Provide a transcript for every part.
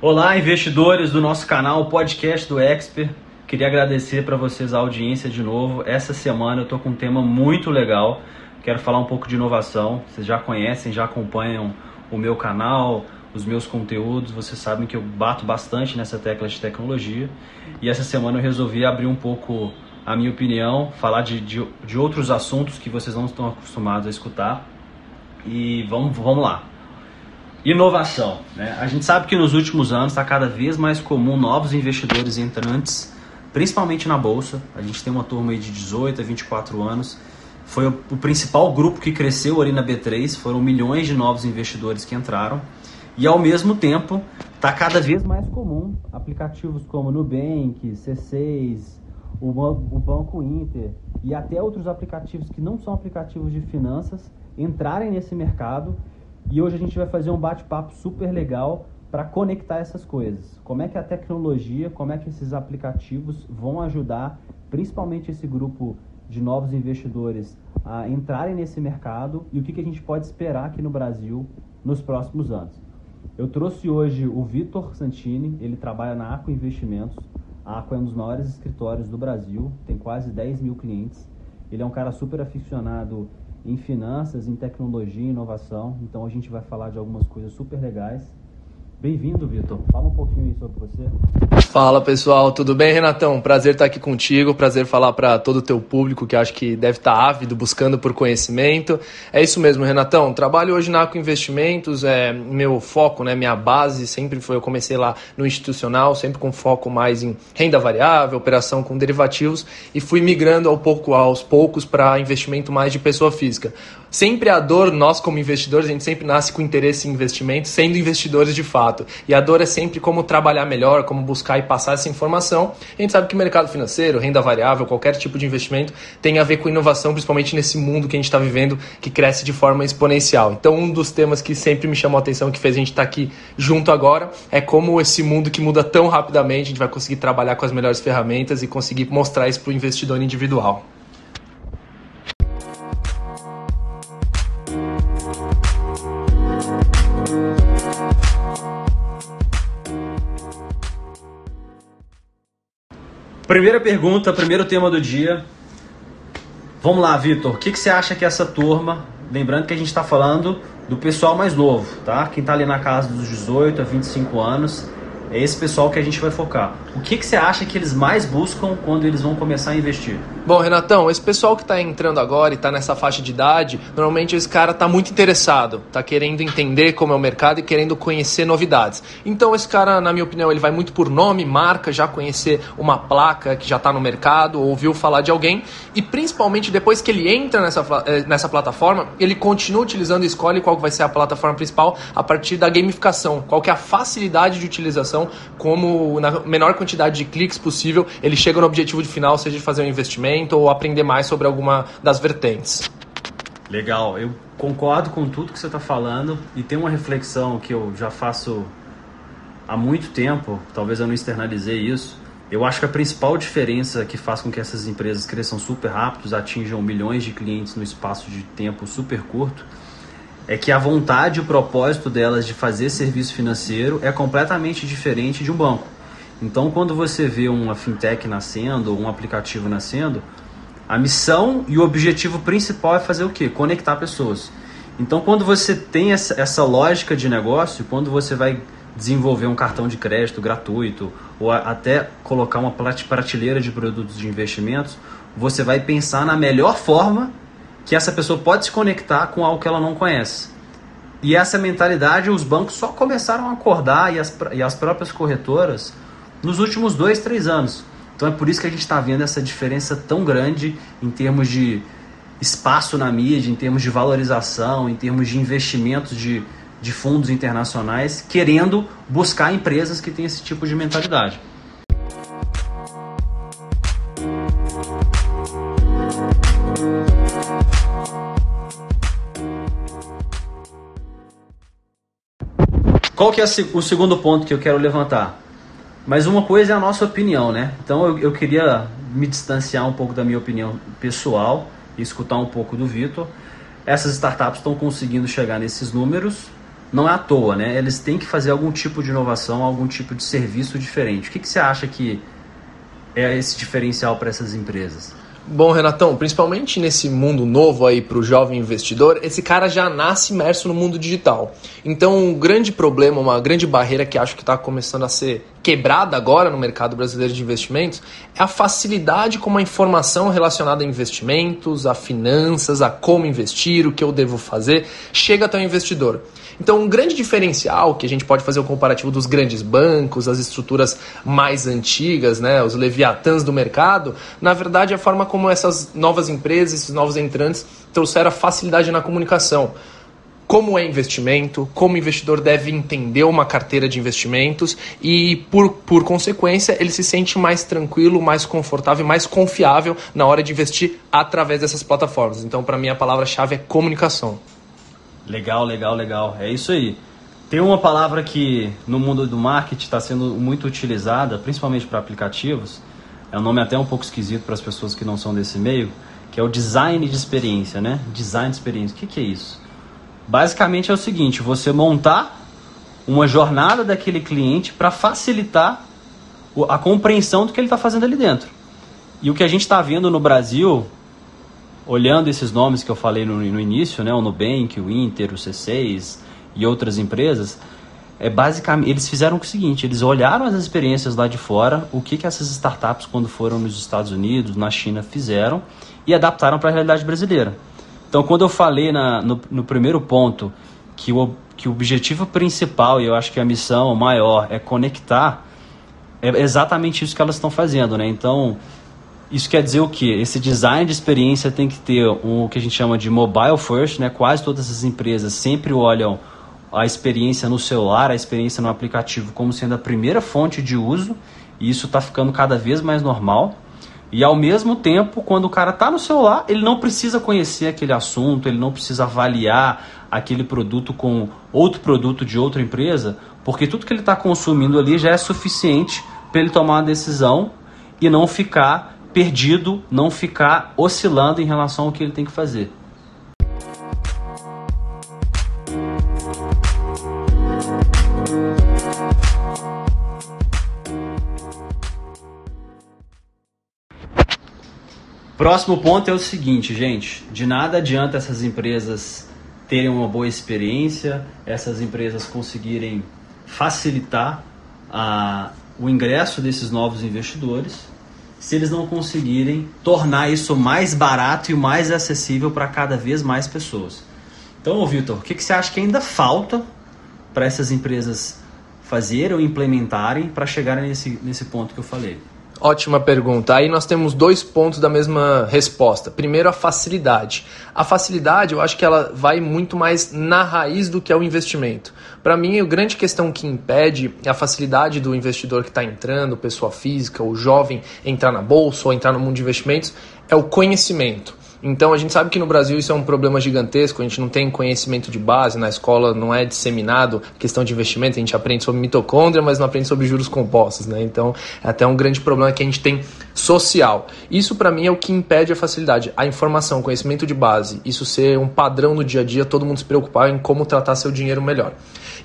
Olá, investidores do nosso canal Podcast do Expert. Queria agradecer para vocês a audiência de novo. Essa semana eu estou com um tema muito legal. Quero falar um pouco de inovação. Vocês já conhecem, já acompanham o meu canal, os meus conteúdos. Vocês sabem que eu bato bastante nessa tecla de tecnologia. E essa semana eu resolvi abrir um pouco a minha opinião, falar de, de, de outros assuntos que vocês não estão acostumados a escutar. E vamos, vamos lá. Inovação. Né? A gente sabe que nos últimos anos está cada vez mais comum novos investidores entrantes, principalmente na bolsa. A gente tem uma turma aí de 18 a 24 anos. Foi o, principal grupo que cresceu ali na B3, foram milhões de novos investidores que entraram. E ao mesmo tempo, está cada vez mais comum aplicativos como Nubank, C6, o, o Banco Inter e até outros aplicativos que não são aplicativos de finanças entrarem nesse mercado e hoje a gente vai fazer um bate-papo super legal para conectar essas coisas. Como é que a tecnologia, como é que esses aplicativos vão ajudar, principalmente esse grupo de novos investidores, a entrarem nesse mercado e o que, que a gente pode esperar aqui no Brasil nos próximos anos. Eu trouxe hoje o Vitor Santini, ele trabalha na Aco Investimentos. A Aco é um dos maiores escritórios do Brasil, tem quase 10 mil clientes. Ele é um cara super aficionado em finanças, em tecnologia inovação. Então a gente vai falar de algumas coisas super legais. Bem-vindo, Vitor. Fala um pouquinho sobre você. Fala pessoal, tudo bem, Renatão? Prazer estar aqui contigo, prazer falar para todo o teu público que acho que deve estar ávido, buscando por conhecimento. É isso mesmo, Renatão. Trabalho hoje na Aco Investimentos, é meu foco, né, minha base sempre foi, eu comecei lá no institucional, sempre com foco mais em renda variável, operação com derivativos e fui migrando ao pouco, aos poucos para investimento mais de pessoa física. Sempre a dor, nós como investidores, a gente sempre nasce com interesse em investimento, sendo investidores de fato. E a dor é sempre como trabalhar melhor, como buscar e passar essa informação. A gente sabe que o mercado financeiro, renda variável, qualquer tipo de investimento tem a ver com inovação, principalmente nesse mundo que a gente está vivendo, que cresce de forma exponencial. Então, um dos temas que sempre me chamou a atenção, que fez a gente estar tá aqui junto agora, é como esse mundo que muda tão rapidamente, a gente vai conseguir trabalhar com as melhores ferramentas e conseguir mostrar isso para o investidor individual. Primeira pergunta, primeiro tema do dia. Vamos lá, Vitor. O que, que você acha que essa turma, lembrando que a gente está falando do pessoal mais novo, tá? Quem está ali na casa dos 18 a 25 anos, é esse pessoal que a gente vai focar. O que, que você acha que eles mais buscam quando eles vão começar a investir? Bom, Renatão, esse pessoal que está entrando agora e está nessa faixa de idade, normalmente esse cara está muito interessado, está querendo entender como é o mercado e querendo conhecer novidades. Então esse cara, na minha opinião, ele vai muito por nome, marca, já conhecer uma placa que já está no mercado, ouviu falar de alguém e principalmente depois que ele entra nessa, eh, nessa plataforma, ele continua utilizando e escolhe qual vai ser a plataforma principal a partir da gamificação, qual que é a facilidade de utilização, como na menor quantidade de cliques possível ele chega no objetivo final, seja de fazer um investimento ou aprender mais sobre alguma das vertentes. Legal, eu concordo com tudo que você está falando e tem uma reflexão que eu já faço há muito tempo, talvez eu não externalizei isso. Eu acho que a principal diferença que faz com que essas empresas cresçam super rápidos, atinjam milhões de clientes no espaço de tempo super curto, é que a vontade e o propósito delas de fazer serviço financeiro é completamente diferente de um banco. Então, quando você vê uma fintech nascendo, um aplicativo nascendo, a missão e o objetivo principal é fazer o quê? Conectar pessoas. Então, quando você tem essa, essa lógica de negócio, quando você vai desenvolver um cartão de crédito gratuito ou até colocar uma prateleira de produtos de investimentos, você vai pensar na melhor forma que essa pessoa pode se conectar com algo que ela não conhece. E essa mentalidade os bancos só começaram a acordar e as, e as próprias corretoras nos últimos dois, três anos. Então é por isso que a gente está vendo essa diferença tão grande em termos de espaço na mídia, em termos de valorização, em termos de investimentos de, de fundos internacionais, querendo buscar empresas que têm esse tipo de mentalidade. Qual que é o segundo ponto que eu quero levantar? Mas uma coisa é a nossa opinião, né? Então eu, eu queria me distanciar um pouco da minha opinião pessoal e escutar um pouco do Vitor. Essas startups estão conseguindo chegar nesses números não é à toa, né? Eles têm que fazer algum tipo de inovação, algum tipo de serviço diferente. O que, que você acha que é esse diferencial para essas empresas? Bom, Renatão, principalmente nesse mundo novo aí para o jovem investidor, esse cara já nasce imerso no mundo digital. Então, um grande problema, uma grande barreira que acho que está começando a ser quebrada agora no mercado brasileiro de investimentos é a facilidade com a informação relacionada a investimentos, a finanças, a como investir, o que eu devo fazer, chega até o investidor. Então, um grande diferencial que a gente pode fazer o comparativo dos grandes bancos, as estruturas mais antigas, né, os leviatãs do mercado, na verdade é a forma como essas novas empresas, esses novos entrantes trouxeram a facilidade na comunicação como é investimento, como o investidor deve entender uma carteira de investimentos e, por, por consequência, ele se sente mais tranquilo, mais confortável, mais confiável na hora de investir através dessas plataformas. Então, para mim, a palavra-chave é comunicação. Legal, legal, legal. É isso aí. Tem uma palavra que no mundo do marketing está sendo muito utilizada, principalmente para aplicativos. É um nome até um pouco esquisito para as pessoas que não são desse meio, que é o design de experiência, né? Design de experiência. O que, que é isso? Basicamente é o seguinte: você montar uma jornada daquele cliente para facilitar a compreensão do que ele está fazendo ali dentro. E o que a gente está vendo no Brasil olhando esses nomes que eu falei no, no início, né, o Nubank, o Inter, o C6 e outras empresas, é basicamente eles fizeram o seguinte: eles olharam as experiências lá de fora, o que, que essas startups, quando foram nos Estados Unidos, na China, fizeram e adaptaram para a realidade brasileira. Então, quando eu falei na, no, no primeiro ponto que o, que o objetivo principal, e eu acho que a missão maior, é conectar, é exatamente isso que elas estão fazendo. Né? Então, isso quer dizer o que? Esse design de experiência tem que ter o que a gente chama de mobile first, né? Quase todas as empresas sempre olham a experiência no celular, a experiência no aplicativo como sendo a primeira fonte de uso, e isso está ficando cada vez mais normal. E ao mesmo tempo, quando o cara está no celular, ele não precisa conhecer aquele assunto, ele não precisa avaliar aquele produto com outro produto de outra empresa, porque tudo que ele está consumindo ali já é suficiente para ele tomar uma decisão e não ficar perdido, não ficar oscilando em relação ao que ele tem que fazer. Próximo ponto é o seguinte, gente: de nada adianta essas empresas terem uma boa experiência, essas empresas conseguirem facilitar a, o ingresso desses novos investidores se eles não conseguirem tornar isso mais barato e mais acessível para cada vez mais pessoas. Então, Vitor, o que, que você acha que ainda falta para essas empresas fazerem ou implementarem para chegarem nesse, nesse ponto que eu falei? Ótima pergunta. Aí nós temos dois pontos da mesma resposta. Primeiro, a facilidade. A facilidade, eu acho que ela vai muito mais na raiz do que é o investimento. Para mim, a grande questão que impede é a facilidade do investidor que está entrando, pessoa física ou jovem, entrar na bolsa ou entrar no mundo de investimentos, é o conhecimento. Então a gente sabe que no Brasil isso é um problema gigantesco, a gente não tem conhecimento de base, na escola não é disseminado questão de investimento, a gente aprende sobre mitocôndria, mas não aprende sobre juros compostos, né? Então é até um grande problema que a gente tem social. Isso para mim é o que impede a facilidade, a informação, conhecimento de base, isso ser um padrão no dia a dia, todo mundo se preocupar em como tratar seu dinheiro melhor.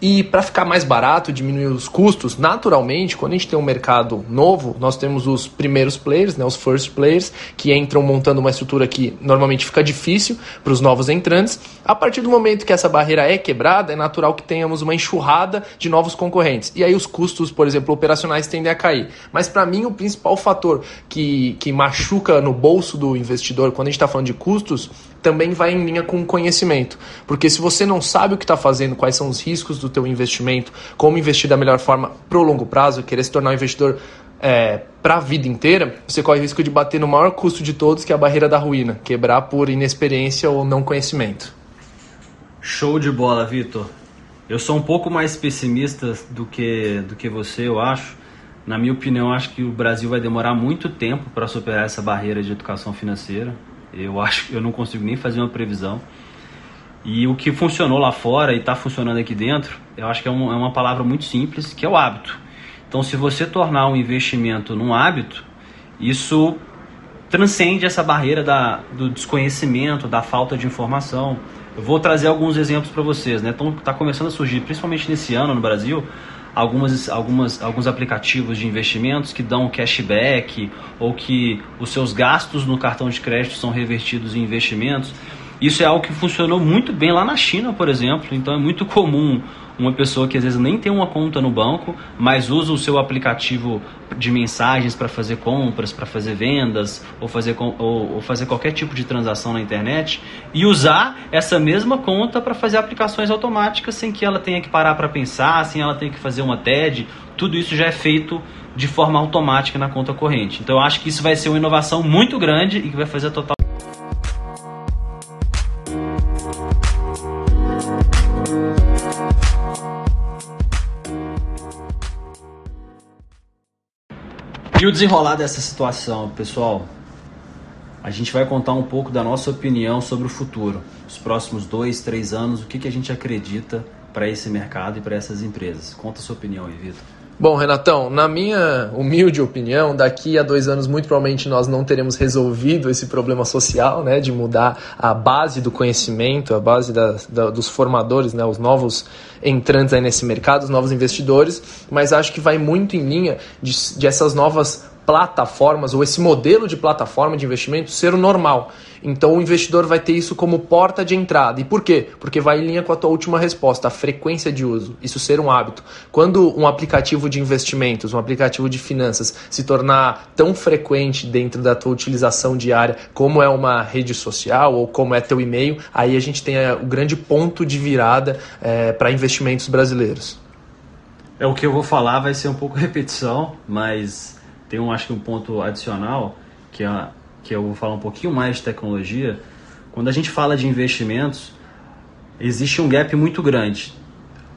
E para ficar mais barato, diminuir os custos, naturalmente, quando a gente tem um mercado novo, nós temos os primeiros players, né, os first players, que entram montando uma estrutura que normalmente fica difícil para os novos entrantes. A partir do momento que essa barreira é quebrada, é natural que tenhamos uma enxurrada de novos concorrentes. E aí os custos, por exemplo, operacionais tendem a cair. Mas para mim, o principal fator que, que machuca no bolso do investidor quando a gente está falando de custos também vai em linha com o conhecimento. Porque se você não sabe o que está fazendo, quais são os riscos do teu investimento, como investir da melhor forma para o longo prazo, querer se tornar um investidor é, para a vida inteira, você corre o risco de bater no maior custo de todos, que é a barreira da ruína, quebrar por inexperiência ou não conhecimento. Show de bola, Vitor. Eu sou um pouco mais pessimista do que, do que você, eu acho. Na minha opinião, acho que o Brasil vai demorar muito tempo para superar essa barreira de educação financeira. Eu acho que eu não consigo nem fazer uma previsão. E o que funcionou lá fora e está funcionando aqui dentro, eu acho que é, um, é, uma palavra muito simples, que é o hábito. Então, se você tornar um investimento num hábito, isso transcende essa barreira da, do desconhecimento, da falta de informação. Eu vou trazer alguns exemplos para vocês, né? Então tá começando a surgir, principalmente nesse ano no Brasil, algumas, algumas, alguns aplicativos de investimentos que dão cashback ou que os seus gastos no cartão de crédito são revertidos em investimentos. Isso é algo que funcionou muito bem lá na China, por exemplo. Então é muito comum uma pessoa que às vezes nem tem uma conta no banco, mas usa o seu aplicativo de mensagens para fazer compras, para fazer vendas ou fazer, ou, ou, fazer qualquer tipo de transação na internet e usar essa mesma conta para fazer aplicações automáticas sem que ela tenha que parar para pensar, sem ela tenha que fazer uma TED. Tudo isso já é feito de forma automática na conta corrente. Então eu acho que isso vai ser uma inovação muito grande e que vai fazer total E o desenrolar dessa situação, pessoal, a gente vai contar um pouco da nossa opinião sobre o futuro, os próximos dois, três anos, o que, que a gente acredita para esse mercado e para essas empresas. Conta a sua opinião aí, Vitor. Bom, Renatão, na minha humilde opinião, daqui a dois anos, muito provavelmente nós não teremos resolvido esse problema social, né, de mudar a base do conhecimento, a base da, da, dos formadores, né, os novos entrantes aí nesse mercado, os novos investidores, mas acho que vai muito em linha de, de essas novas plataformas ou esse modelo de plataforma de investimento ser o normal. Então o investidor vai ter isso como porta de entrada. E por quê? Porque vai em linha com a tua última resposta, a frequência de uso, isso ser um hábito. Quando um aplicativo de investimentos, um aplicativo de finanças se tornar tão frequente dentro da tua utilização diária como é uma rede social ou como é teu e-mail, aí a gente tem o grande ponto de virada é, para investimentos brasileiros. É o que eu vou falar, vai ser um pouco repetição, mas tem um, acho que um ponto adicional, que, é, que eu vou falar um pouquinho mais de tecnologia. Quando a gente fala de investimentos, existe um gap muito grande.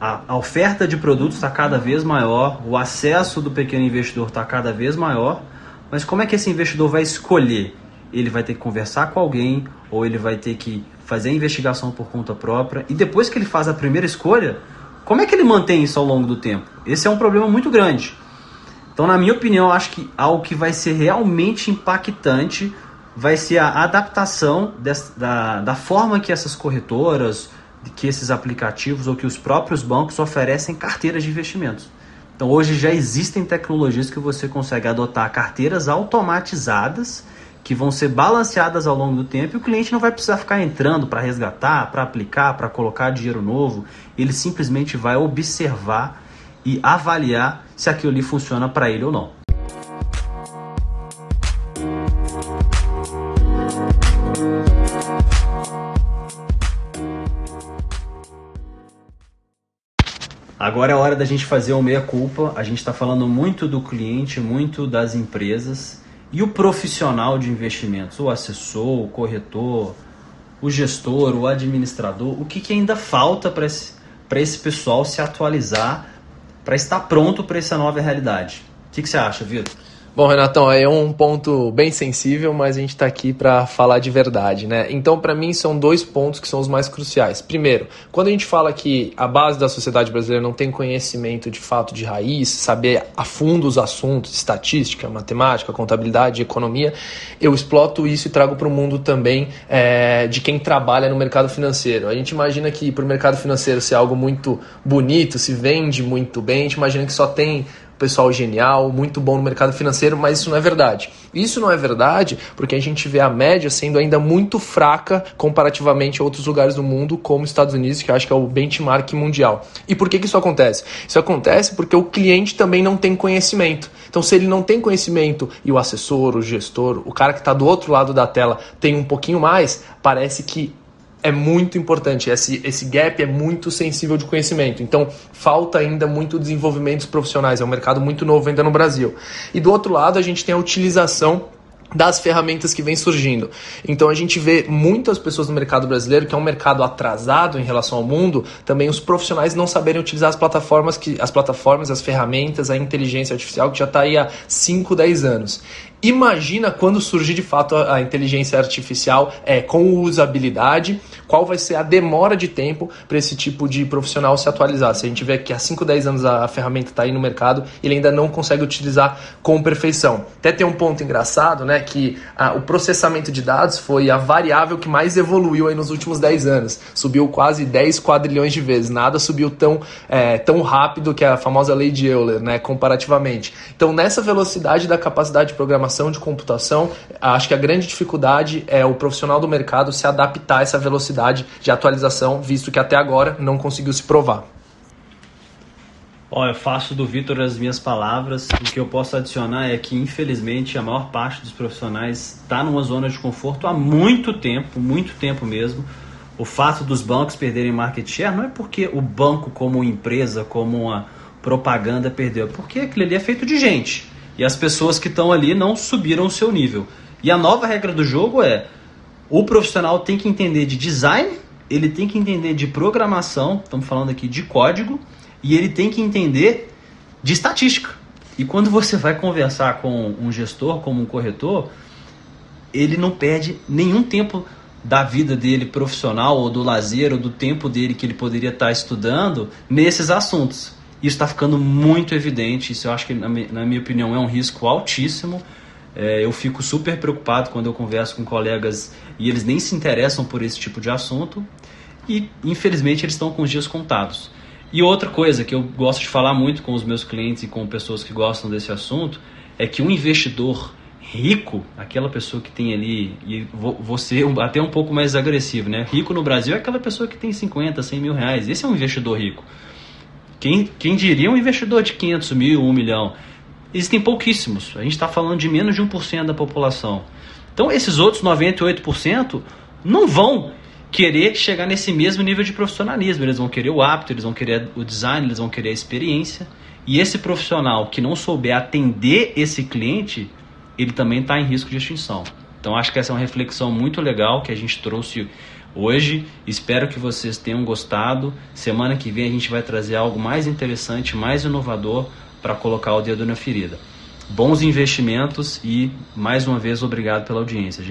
A, a oferta de produtos está cada vez maior, o acesso do pequeno investidor está cada vez maior, mas como é que esse investidor vai escolher? Ele vai ter que conversar com alguém ou ele vai ter que fazer a investigação por conta própria e depois que ele faz a primeira escolha, como é que ele mantém isso ao longo do tempo? Esse é um problema muito grande. Então, na minha opinião, acho que algo que vai ser realmente impactante vai ser a adaptação dessa, da, da forma que essas corretoras, que esses aplicativos ou que os próprios bancos oferecem carteiras de investimentos. Então, hoje já existem tecnologias que você consegue adotar carteiras automatizadas que vão ser balanceadas ao longo do tempo e o cliente não vai precisar ficar entrando para resgatar, para aplicar, para colocar dinheiro novo. Ele simplesmente vai observar e avaliar se aquilo ali funciona para ele ou não. Agora é hora da gente fazer o meia-culpa. A gente está falando muito do cliente, muito das empresas e o profissional de investimentos, o assessor, o corretor, o gestor, o administrador. O que, que ainda falta para esse, esse pessoal se atualizar para estar pronto para essa nova realidade. O que, que você acha, Vitor? Bom, Renatão, é um ponto bem sensível, mas a gente está aqui para falar de verdade, né? Então, para mim, são dois pontos que são os mais cruciais. Primeiro, quando a gente fala que a base da sociedade brasileira não tem conhecimento de fato de raiz, saber a fundo os assuntos, estatística, matemática, contabilidade, economia, eu exploto isso e trago para o mundo também é, de quem trabalha no mercado financeiro. A gente imagina que para o mercado financeiro ser algo muito bonito, se vende muito bem, a gente imagina que só tem pessoal genial, muito bom no mercado financeiro, mas isso não é verdade. Isso não é verdade porque a gente vê a média sendo ainda muito fraca comparativamente a outros lugares do mundo, como Estados Unidos, que eu acho que é o benchmark mundial. E por que, que isso acontece? Isso acontece porque o cliente também não tem conhecimento. Então, se ele não tem conhecimento e o assessor, o gestor, o cara que está do outro lado da tela tem um pouquinho mais, parece que é muito importante, esse, esse gap é muito sensível de conhecimento. Então, falta ainda muito desenvolvimento profissionais, é um mercado muito novo ainda no Brasil. E do outro lado, a gente tem a utilização das ferramentas que vem surgindo. Então a gente vê muitas pessoas no mercado brasileiro, que é um mercado atrasado em relação ao mundo, também os profissionais não saberem utilizar as plataformas, que, as plataformas, as ferramentas, a inteligência artificial que já está aí há 5, 10 anos. Imagina quando surgir de fato a inteligência artificial é, com usabilidade, qual vai ser a demora de tempo para esse tipo de profissional se atualizar. Se a gente vê que há 5, 10 anos a ferramenta está aí no mercado, ele ainda não consegue utilizar com perfeição. Até tem um ponto engraçado, né, que ah, o processamento de dados foi a variável que mais evoluiu aí nos últimos 10 anos. Subiu quase 10 quadrilhões de vezes. Nada subiu tão, é, tão rápido que a famosa lei de Euler, né, comparativamente. Então, nessa velocidade da capacidade de programação de computação, acho que a grande dificuldade é o profissional do mercado se adaptar a essa velocidade de atualização, visto que até agora não conseguiu se provar. Ó, eu faço do Vitor as minhas palavras. O que eu posso adicionar é que, infelizmente, a maior parte dos profissionais está numa zona de conforto há muito tempo, muito tempo mesmo. O fato dos bancos perderem market share não é porque o banco, como empresa, como uma propaganda, perdeu, é porque aquilo ali é feito de gente e as pessoas que estão ali não subiram o seu nível. E a nova regra do jogo é: o profissional tem que entender de design, ele tem que entender de programação, estamos falando aqui de código, e ele tem que entender de estatística. E quando você vai conversar com um gestor, como um corretor, ele não perde nenhum tempo da vida dele profissional ou do lazer ou do tempo dele que ele poderia estar estudando nesses assuntos. Isso está ficando muito evidente. Isso eu acho que, na minha opinião, é um risco altíssimo. É, eu fico super preocupado quando eu converso com colegas e eles nem se interessam por esse tipo de assunto. E, infelizmente, eles estão com os dias contados. E outra coisa que eu gosto de falar muito com os meus clientes e com pessoas que gostam desse assunto é que um investidor rico, aquela pessoa que tem ali, e você até um pouco mais agressivo, né? Rico no Brasil é aquela pessoa que tem 50, 100 mil reais. Esse é um investidor rico. Quem, quem diria um investidor de 500 mil, 1 milhão? Existem pouquíssimos. A gente está falando de menos de 1% da população. Então, esses outros 98% não vão querer chegar nesse mesmo nível de profissionalismo. Eles vão querer o hábito, eles vão querer o design, eles vão querer a experiência. E esse profissional que não souber atender esse cliente, ele também está em risco de extinção. Então, acho que essa é uma reflexão muito legal que a gente trouxe hoje. Espero que vocês tenham gostado. Semana que vem a gente vai trazer algo mais interessante, mais inovador para colocar o dedo na ferida. Bons investimentos e mais uma vez obrigado pela audiência.